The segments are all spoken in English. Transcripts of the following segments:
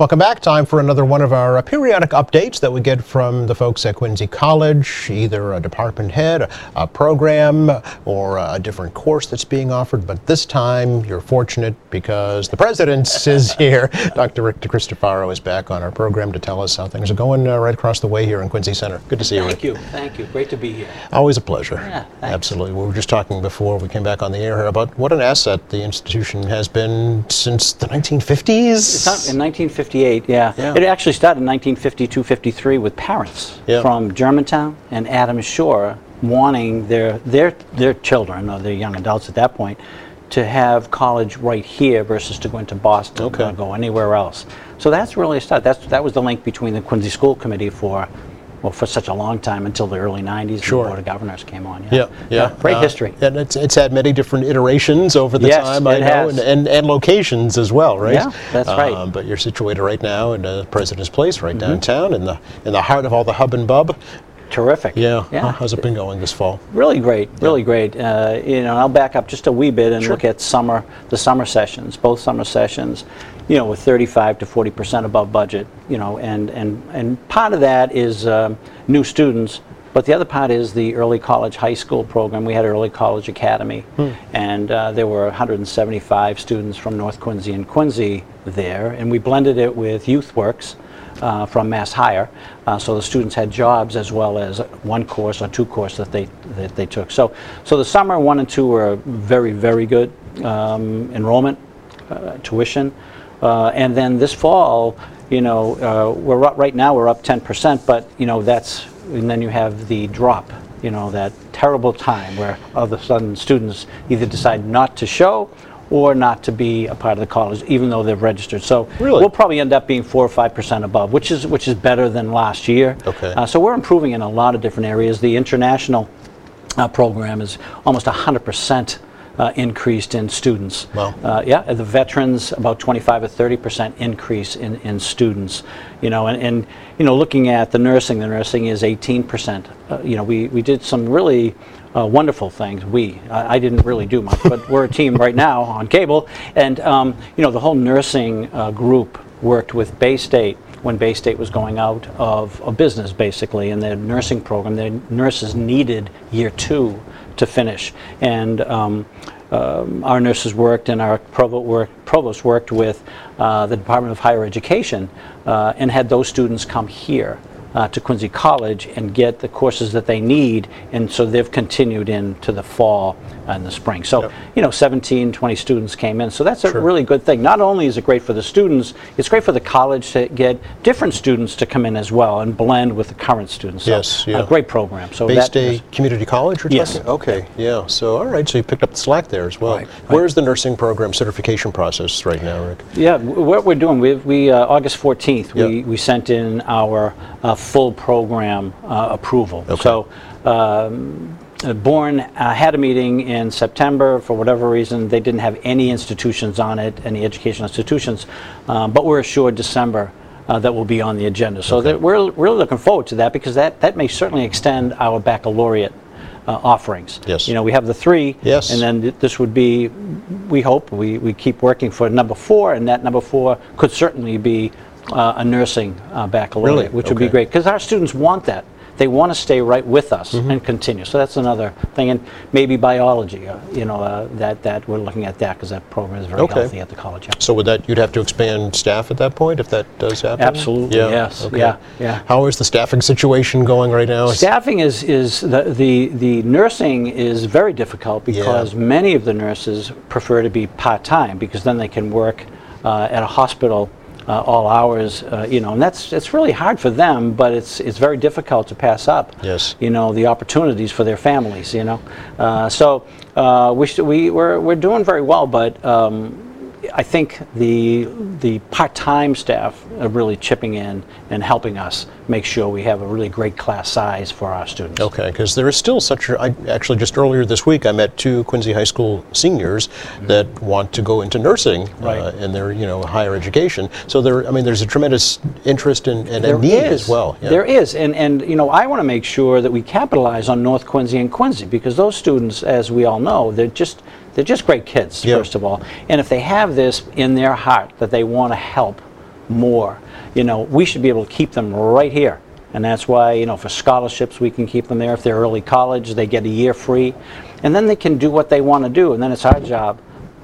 Welcome back. Time for another one of our uh, periodic updates that we get from the folks at Quincy College, either a department head, a, a program, or a different course that's being offered. But this time, you're fortunate because the president is here. Dr. Rick DeCristofaro is back on our program to tell us how things are going uh, right across the way here in Quincy Center. Good to see you, Rick. Thank you, thank you. Great to be here. Always a pleasure. Yeah. Absolutely. We were just talking before we came back on the air here about what an asset the institution has been since the 1950s. It's not in 1958, yeah. Yeah. It actually started in 1952, 53 with parents Yeah. from Germantown and Adams Shore wanting their, their, their children, or their young adults at that point, to have college right here versus to go into Boston Okay. or go anywhere else. So that's really a start. That's, that was the link between the Quincy School Committee for, well, for such a long time until the early 90s. Sure. And the Board of Governors came on. Yeah, yeah. Great Uh, history. And it's, it's had many different iterations over the Yes, time, I it know, has. and, and, and locations as well, right? Yeah, that's right. Um, but you're situated right now in the President's Place, right Mm-hmm. downtown, in the in the heart of all the hub and bub. Terrific. Yeah. Yeah. How's it been going this fall? Really great, really great. Uh, you know, I'll back up just a wee bit and Sure. look at summer, the summer sessions, both summer sessions. You know, with 35 to 40 percent above budget. You know, and and and part of that is um, new students, but the other part is the early college high school program. We had early college academy, and uh, there were 175 students from North Quincy and Quincy there, and we blended it with YouthWorks uh, from Mass Hire. Uh, so the students had jobs as well as one course or two courses that they that they took. So so the summer one and two were very very good um, enrollment, uh, tuition, uh, and then this fall, you know, uh, we're right now we're up 10%, but you know that's and then you have the drop. You know that terrible time where all of a sudden students either decide not to show or not to be a part of the college, even though they've registered. So Really? we'll probably end up being four or five percent above, which is which is better than last year. Okay. Uh, so we're improving in a lot of different areas. The international uh, program is almost hundred percent. Uh, increased in students. Wow. Uh, yeah, the veterans about 25 or 30 percent increase in, in students. You know, and, and you know, looking at the nursing, the nursing is 18 percent. Uh, you know, we, we did some really uh, wonderful things. We, I, I didn't really do much, but we're a team right now on cable, and um, you know, the whole nursing uh, group worked with Bay State when Bay State was going out of, of business, basically, and their nursing program. Their nurses needed year two to finish, and um, um, our nurses worked and our provost, work, provost worked with uh, the Department of Higher Education uh, and had those students come here uh, to Quincy College and get the courses that they need, and so they've continued into the fall and the spring. So, Yep. you know, 17, 20 students came in, so that's a Sure. really good thing. Not only is it great for the students, it's great for the college to get different students to come in as well and blend with the current students. So, Yes, yeah. A great program. So that State Community College, you're Yes. talking? Okay, yeah. So, all right, so you picked up the slack there as well. Right, Where's the nursing program certification process right now, Rick? Yeah, what we're doing, we, we uh, August 14th, we, we sent in our uh, full program uh, approval. Okay. So, um, BORN uh, had a meeting in September. For whatever reason, they didn't have any institutions on it, any educational institutions, um, but we're assured December. Uh, that will be on the agenda. So that we're really looking forward to that because that, that may certainly extend our baccalaureate uh, offerings. Yes. You know, we have the three. Yes. And then th- this would be, we hope, we, we keep working for number four, and that number four could certainly be uh, a nursing uh, baccalaureate, Really? which would be great, because our students want that. They want to stay right with us Mm-hmm. and continue. So that's another thing, and maybe biology. Uh, you know, uh, that that we're looking at that because that program is very Okay. healthy at the college. yeah. So would that, you'd have to expand staff at that point if that does happen? Absolutely, Yeah, yes, okay. yeah, yeah. How is the staffing situation going right now? Staffing is, is the, the, the nursing is very difficult because many of the nurses prefer to be part-time because then they can work uh, at a hospital uh, all hours, uh, you know, and that's, it's really hard for them, but it's, it's very difficult to pass up. Yes. You know, the opportunities for their families, you know. Uh, so uh, we, we, we're, we're doing very well, but um, I think the the part-time staff are really chipping in and helping us make sure we have a really great class size for our students. Okay, because there is still such a, I, actually just earlier this week I met two Quincy High School seniors that want to go into nursing Mm-hmm. Right. uh, in their, you know, higher education. So there, I mean, there's a tremendous interest in, and a There need is. as well. yeah. There is, and and you know I want to make sure that we capitalize on North Quincy and Quincy because those students, as we all know, they're just they're just great kids Yeah. first of all, and if they have this in their heart that they want to help more. You know, we should be able to keep them right here. And that's why, you know, for scholarships, we can keep them there. If they're early college, they get a year free. And then they can do what they want to do. And then it's our job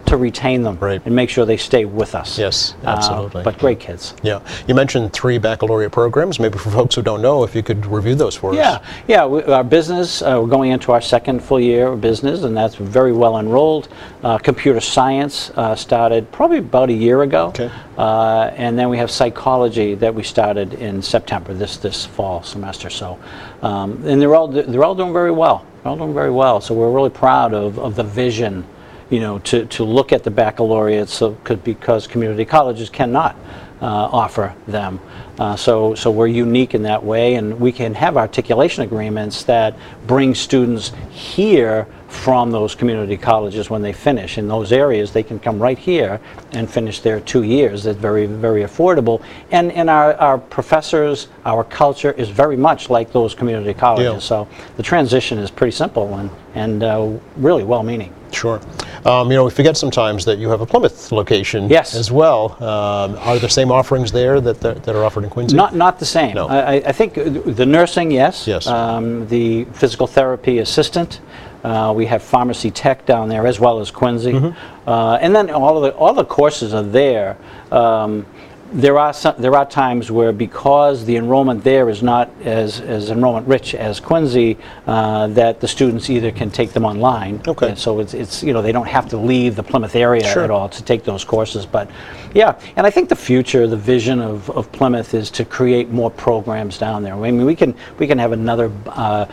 to retain them Right. and make sure they stay with us. Yes, Uh, absolutely. but great kids. Yeah. You mentioned three baccalaureate programs. Maybe for folks who don't know, if you could review those for us. Yeah, yeah. We, our business, uh, we're going into our second full year of business, and that's very well enrolled. Uh, computer science uh, started probably about a year ago. Okay. Uh, and then we have psychology that we started in September this this fall semester. So, um, and they're all they're all doing very well. They're all doing very well. So we're really proud of, of the vision, you know, to, to look at the baccalaureates because community colleges cannot uh, offer them. Uh, so, so we're unique in that way, and we can have articulation agreements that bring students here from those community colleges when they finish. In those areas, they can come right here and finish their two years. It's very, very affordable. And, and our, our professors, our culture is very much like those community colleges. Yeah. So the transition is pretty simple and, and uh, really well-meaning. Sure. Um, you know, we forget sometimes that you have a Plymouth location Yes. as well. Um, are the same offerings there that, that, that are offered in Quincy? Not, not the same. No. I, I- think the nursing, yes. Yes. Um, the physical therapy assistant. Uh, we have pharmacy tech down there as well as Quincy. Mm-hmm. Uh, and then all of the all the courses are there. Um, there are some, there are times where because the enrollment there is not as, as enrollment rich as Quincy, uh, that the students either can take them online. Okay. And so it's, it's you know they don't have to leave the Plymouth area Sure. at all to take those courses. But yeah, and I think the future, the vision of, of Plymouth is to create more programs down there. I mean, we can we can have another uh,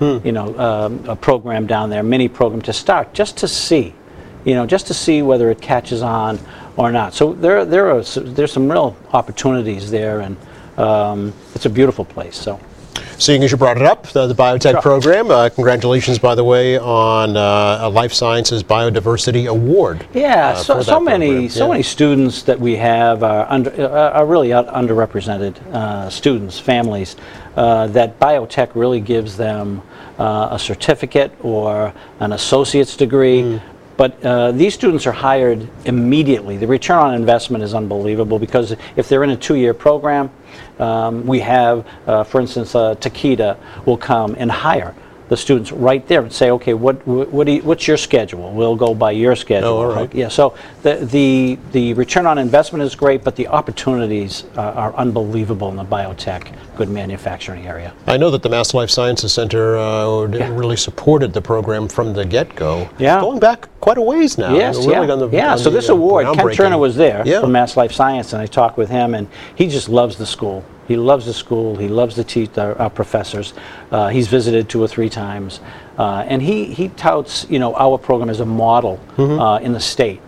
biotech, you know, um, a program down there, mini program to start, just to see, you know, just to see whether it catches on or not. So there there are there's some real opportunities there, and um, it's a beautiful place. So. Seeing as you brought it up, the, the biotech Sure. program, uh, congratulations, by the way, on uh, a Life Sciences Biodiversity Award. Yeah, uh, so, so many program. so Yeah. many students that we have are under uh, are really underrepresented uh, students, families uh, that biotech really gives them uh, a certificate or an associate's degree. Hmm. But uh, these students are hired immediately. The return on investment is unbelievable because if they're in a two-year program, um, we have, uh, for instance, uh, Takeda will come and hire the students right there and say, okay, what, what, you, what's your schedule? We'll go by your schedule. Oh, all right. Yeah, so the, the, the return on investment is great, but the opportunities uh, are unbelievable in the biotech, good manufacturing area. I know that the Mass Life Sciences Center uh, Yeah. really supported the program from the get-go. Yeah. Going back quite a ways now. Yes, Really yeah. the- yeah, so the, this uh, award, Kenn. Turner was there Yeah. from Mass Life Science, and I talked with him, and he just loves the school. He loves the school. He loves the teach our, our professors. Uh, he's visited two or three times, uh, and he he touts you know our program as a model Mm-hmm. uh, in the state.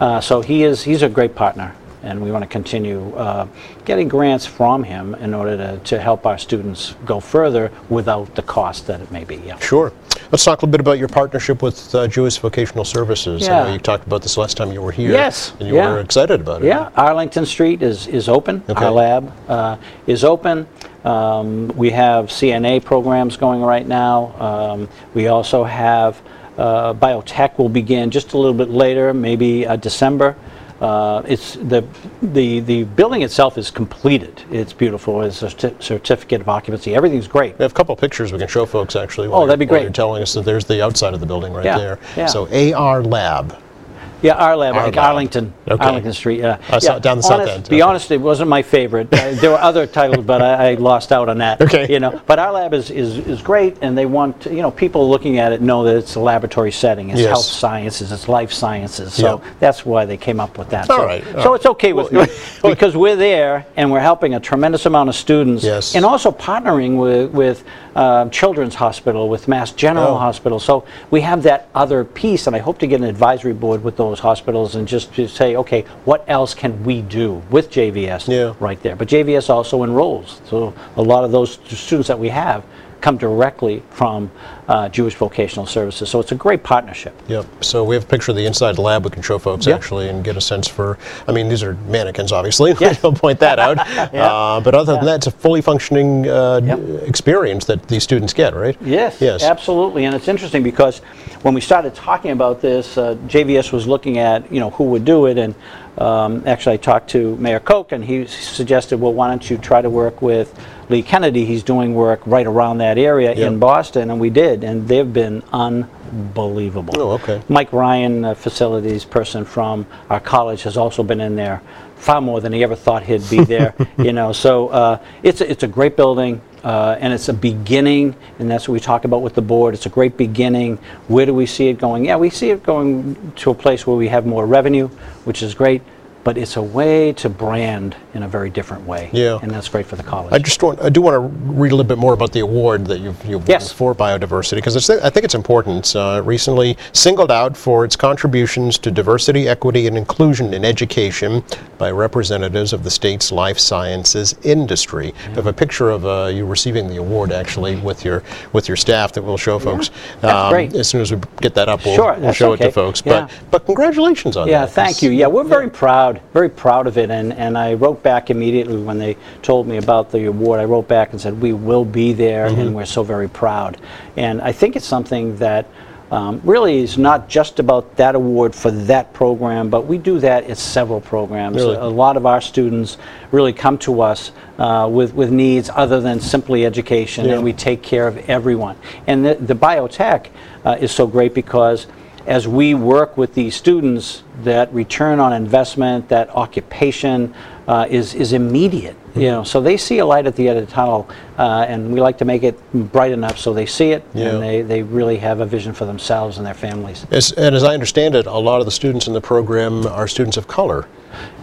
Uh, so he is he's a great partner, and we want to continue uh, getting grants from him in order to, to help our students go further without the cost that it may be. Yeah. Sure. Let's talk a little bit about your partnership with uh, Jewish Vocational Services. I know Yeah. you talked about this last time you were here. Yes, And you yeah. were excited about it. Yeah, Arlington Street is, is open. Okay. Our lab uh, is open. Um, we have CNA programs going right now. Um, we also have uh, biotech will begin just a little bit later, maybe uh, December. Uh, it's the, the the building itself is completed. It's beautiful. It's a certi- certificate of occupancy. Everything's great. We have a couple pictures we can show folks actually. Oh, that'd be great. You're telling us that there's the outside of the building right Yeah, there. yeah. So AR Lab. Yeah, our lab, Our like lab. Arlington, Okay. Arlington Street. Yeah, yeah. it down the south end, Be okay. honest, it wasn't my favorite. Uh, there were other titles, but I, I lost out on that. Okay. You know, but our lab is, is, is great, and they want you know people looking at it know that it's a laboratory setting. It's Yes. health sciences, it's life sciences. So Yeah. that's why they came up with that. All so, right, all so right. it's okay with me because we're there and we're helping a tremendous amount of students. Yes. And also partnering with with um, Children's Hospital, with Mass General Oh. Hospital. So we have that other piece, and I hope to get an advisory board with those hospitals and just to say, okay, what else can we do with JVS Yeah. right there? But JVS also enrolls, so a lot of those students that we have come directly from uh, Jewish Vocational Services. So it's a great partnership. Yep. So we have a picture of the inside lab we can show folks Yeah. actually and get a sense for. I mean, these are mannequins, obviously. Yes. I'll point that out. uh, but other than that, it's a fully functioning uh, Yep. experience that these students get, right? Yes, Yes. absolutely. And it's interesting because when we started talking about this, uh, JVS was looking at, you know, who would do it. And um, actually, I talked to Mayor Koch, and he suggested, well, why don't you try to work with Lee Kennedy? He's doing work right around that area Yeah. in Boston. And we did. And they've been unbelievable. Oh, okay. Mike Ryan, a facilities person from our college, has also been in there far more than he ever thought he'd be there. you know, so uh, it's a, it's a great building. Uh, and it's a beginning, and that's what we talk about with the board. It's a great beginning. Where do we see it going? Yeah, we see it going to a place where we have more revenue, which is great, but it's a way to brand in a very different way. Yeah. And that's great for the college. I just want, I do want to read a little bit more about the award that you've, you've Yes. won for biodiversity because I think it's important. Uh, recently singled out for its contributions to diversity, equity, and inclusion in education by representatives of the state's life sciences industry. We have a picture of uh, you receiving the award actually with your with your staff that we'll show folks. Um, That's great. As soon as we get that up, we'll, Sure, we'll show it okay. to folks. Yeah. But but congratulations on Yeah, that. Yeah, thank you. Yeah, we're very proud, very proud of it. And, and I wrote back immediately when they told me about the award. I wrote back and said, we will be there Mm-hmm. and we're so very proud. And I think it's something that um, really is not just about that award for that program, but we do that at several programs. Really? A, lot of our students really come to us uh, with, with needs other than simply education, Yeah. and we take care of everyone. And the, the biotech uh, is so great because as we work with these students, that return on investment, that occupation uh, is, is immediate. You know, so they see a light at the end of the tunnel, uh, and we like to make it bright enough so they see it Yeah. and they, they really have a vision for themselves and their families. As, and as I understand it, a lot of the students in the program are students of color.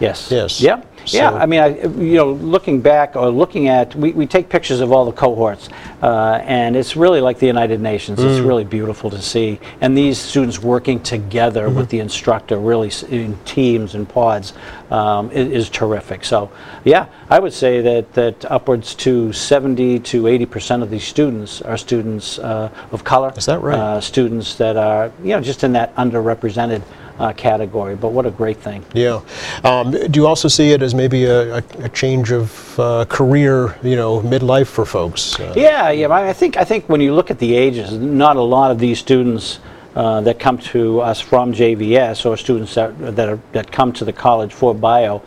Yes. Yes. Yeah. Yeah. I mean, I, you know, looking back or looking at, we, we take pictures of all the cohorts, uh, and it's really like the United Nations. It's Mm. really beautiful to see, and these students working together Mm-hmm. with the instructor, really in teams and pods, um, i- is, terrific. So, yeah, I would say that that upwards to 70 to 80 percent of these students are students uh, of color. Is that right? Uh, students that are, you know, just in that underrepresented uh, category. But what a great thing. Yeah. Um, do you also see it as maybe a, a, a change of uh, career, you know, midlife for folks? Uh, Yeah, yeah. I think I think when you look at the ages, not a lot of these students uh, that come to us from JVS or students that that, are, that come to the college for bio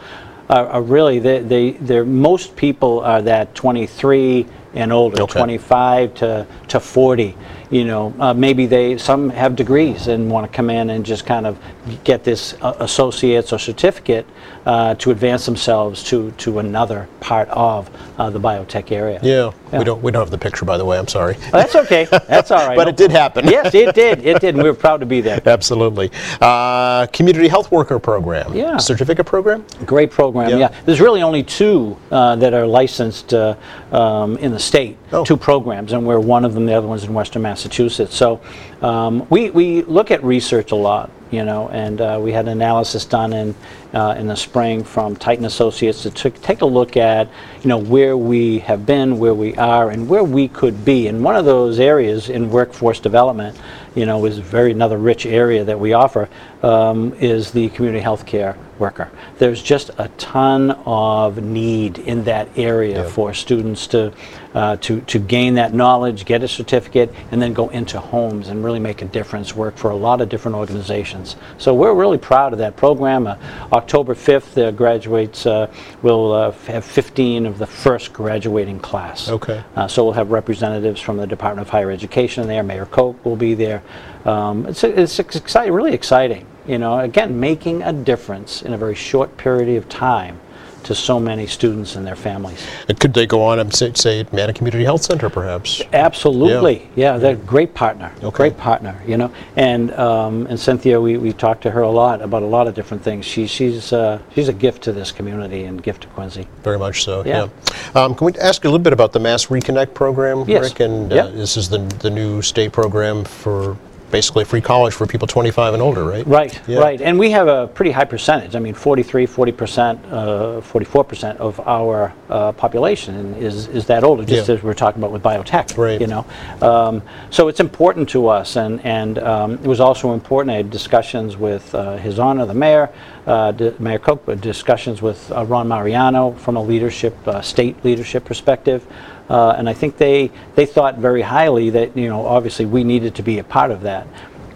are, are really they they they're most people are that 23 and older, Okay. 25 to to 40. You know, uh, maybe they some have degrees and want to come in and just kind of get this uh, associates or certificate uh, to advance themselves to to another part of uh, the biotech area. Yeah. Yeah. We don't. We don't have the picture, by the way. I'm sorry. Oh, that's okay. That's all right. but No it did happen. yes, it did. It did. and We were proud to be there. Absolutely. Uh, community health worker program. Yeah. Certificate program. Great program. Yeah. Yeah. There's really only two uh, that are licensed uh, um, in the state. Oh. Two programs, and we're one of them. The other one's in Western Massachusetts. So um, we we look at research a lot. You know, and uh, we had an analysis done in uh, in the spring from Titan Associates to take a look at you know where we have been, where we are, and where we could be. And one of those areas in workforce development, you know, is very another rich area that we offer um, is the community health care worker. There's just a ton of need in that area Yeah. for students to, uh, to, to gain that knowledge, get a certificate, and then go into homes and really make a difference, work for a lot of different organizations. So we're really proud of that program. Uh, October 5th, uh, graduates uh, will uh, have 15 of the first graduating class. Okay. Uh, so we'll have representatives from the Department of Higher Education there. Mayor Koch will be there. Um, it's it's exciting, really exciting. You know, again, making a difference in a very short period of time to so many students and their families. Uh, Could they go on and say, say at Manet Community Health Center, perhaps? Absolutely, yeah, they're a great partner, Okay. great partner, you know. And um, and Cynthia, we, we talked to her a lot about a lot of different things. She, she's uh, she's a gift to this community and gift to Quincy. Very much so. Yeah. Um, can we ask you a little bit about the Mass Reconnect program, Yes. Rick? And uh, Yep. this is the the new state program for basically free college for people 25 and older, right? Right, Yeah. right. And we have a pretty high percentage. I mean, 43, 40%, uh, 44% of our uh, population is, is that older, just Yeah. as we are talking about with biotech. Right. You know, um, so it's important to us, and and um, it was also important. I had discussions with uh, His Honor the Mayor, uh, Mayor Koch, discussions with uh, Ron Mariano from a leadership, uh, state leadership perspective. Uh, and I think they, they thought very highly that, you know, obviously we needed to be a part of that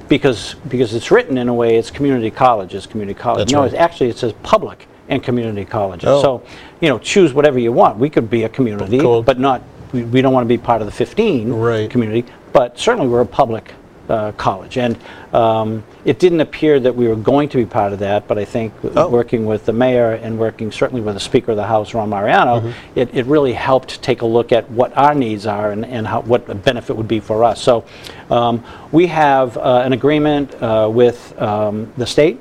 because because it's written in a way it's community colleges community college That's no right. it's actually it says public and community colleges Oh. so you know choose whatever you want we could be a community Cool. but not we, we don't want to be part of the 15 Right. community but certainly we're a public uh, college and um, it didn't appear that we were going to be part of that but I think Oh. working with the mayor and working certainly with the speaker of the house Ron Mariano Mm-hmm. it, it really helped take a look at what our needs are and, and how, what benefit would be for us so um, we have uh, an agreement uh, with um, the state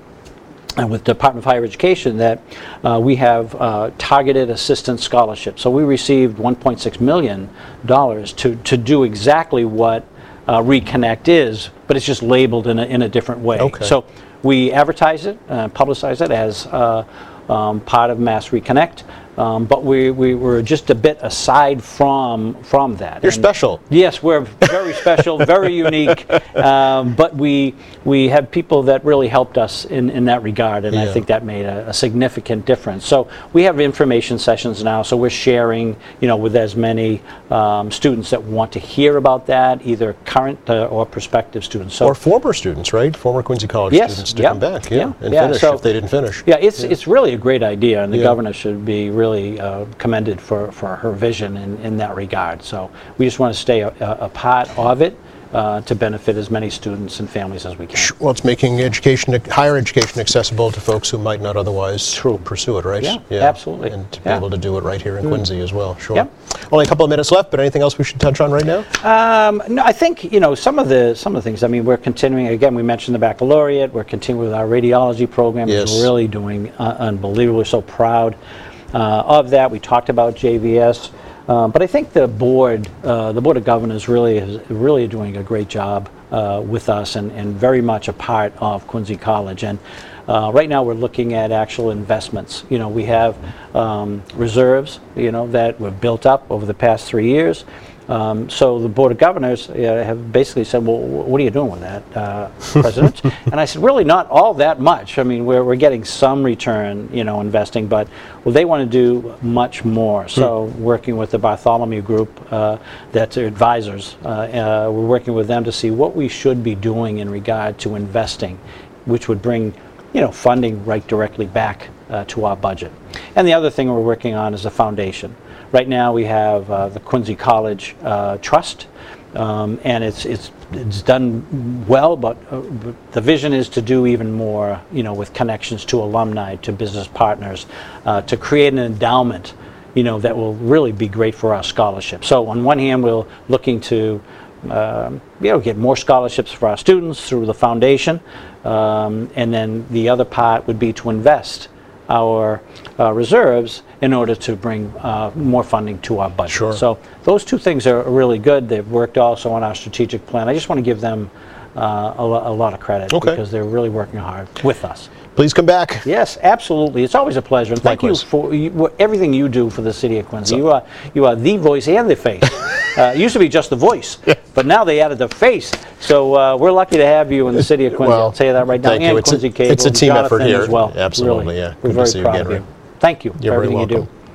and with Department of Higher Education that uh, we have uh, targeted assistance scholarships. So we received 1.6 million dollars to to do exactly what uh, Reconnect is, but it's just labeled in a in a different way. Okay. So we advertise it, uh, publicize it as uh, um, part of Mass Reconnect, um, but we, we were just a bit aside from from that. You're And- special. Yes, we're very special, very unique, um, but we we have people that really helped us in, in that regard, and I think that made a, a significant difference. So we have information sessions now, so we're sharing, you know, with as many um, students that want to hear about that, either current uh, or prospective students. So Or former students, right? Former Quincy College Yes, students to yeah, come back, yeah, yeah, and yeah, finish so- if they didn't finish. Yeah, it's, it's really a great idea, and the Yeah. governor should be really uh, commended for, for her vision in, in that regard. So we just want to stay a, a part of it uh, to benefit as many students and families as we can. Well, it's making education, higher education accessible to folks who might not otherwise True. pursue it, right? Yeah, absolutely. And to be Yeah. Mm. able to do it right here in Quincy as well, sure. Yep. Only a couple of minutes left, but anything else we should touch on right now? Um, no, I think you know some of the some of the things. I mean, we're continuing again. We mentioned the baccalaureate. We're continuing with our radiology program. Yes. It's really doing uh, unbelievably. So proud of that. We talked about JVS, uh, but I think the board, uh, the board of governors, really is really doing a great job uh, with us and, and very much a part of Quincy College. And uh, right now, we're looking at actual investments. You know, we have um, reserves. You know that were built up over the past three years. Um, so the Board of Governors uh, have basically said, well, what are you doing with that, uh, President? and I said, really not all that much. I mean, we're, we're getting some return, you know, investing, but well, they want to do much more. So working with the Bartholomew Group, uh, that's their advisors, uh, uh, we're working with them to see what we should be doing in regard to investing, which would bring, you know, funding right directly back uh, to our budget. And the other thing we're working on is a foundation. Right now, we have uh, the Quincy College uh, Trust, um, and it's, it's, it's done well, but, uh, but the vision is to do even more, you know, with connections to alumni, to business partners, uh, to create an endowment, you know, that will really be great for our scholarship. So on one hand, we're looking to um, you know, get more scholarships for our students through the foundation. Um, and then the other part would be to invest our uh, reserves in order to bring uh, more funding to our budget. Sure. So those two things are really good. They've worked also on our strategic plan. I just want to give them uh, a, lo- a lot of credit Okay. because they're really working hard with us. Please come back. Yes, absolutely. It's always a pleasure. And thank Likewise. you for you, everything you do for the city of Quincy. you are you are the voice and the face. uh, it used to be just the voice, but now they added the face. So uh, we're lucky to have you in the city of Quincy. Well, I'll tell you that right now. thank you. And It's a- Quincy Cable. it's a team Jonathan effort here. as well. Absolutely, Really. yeah. We're Good to very see you proud again, of you. Thank you You're for very everything you do.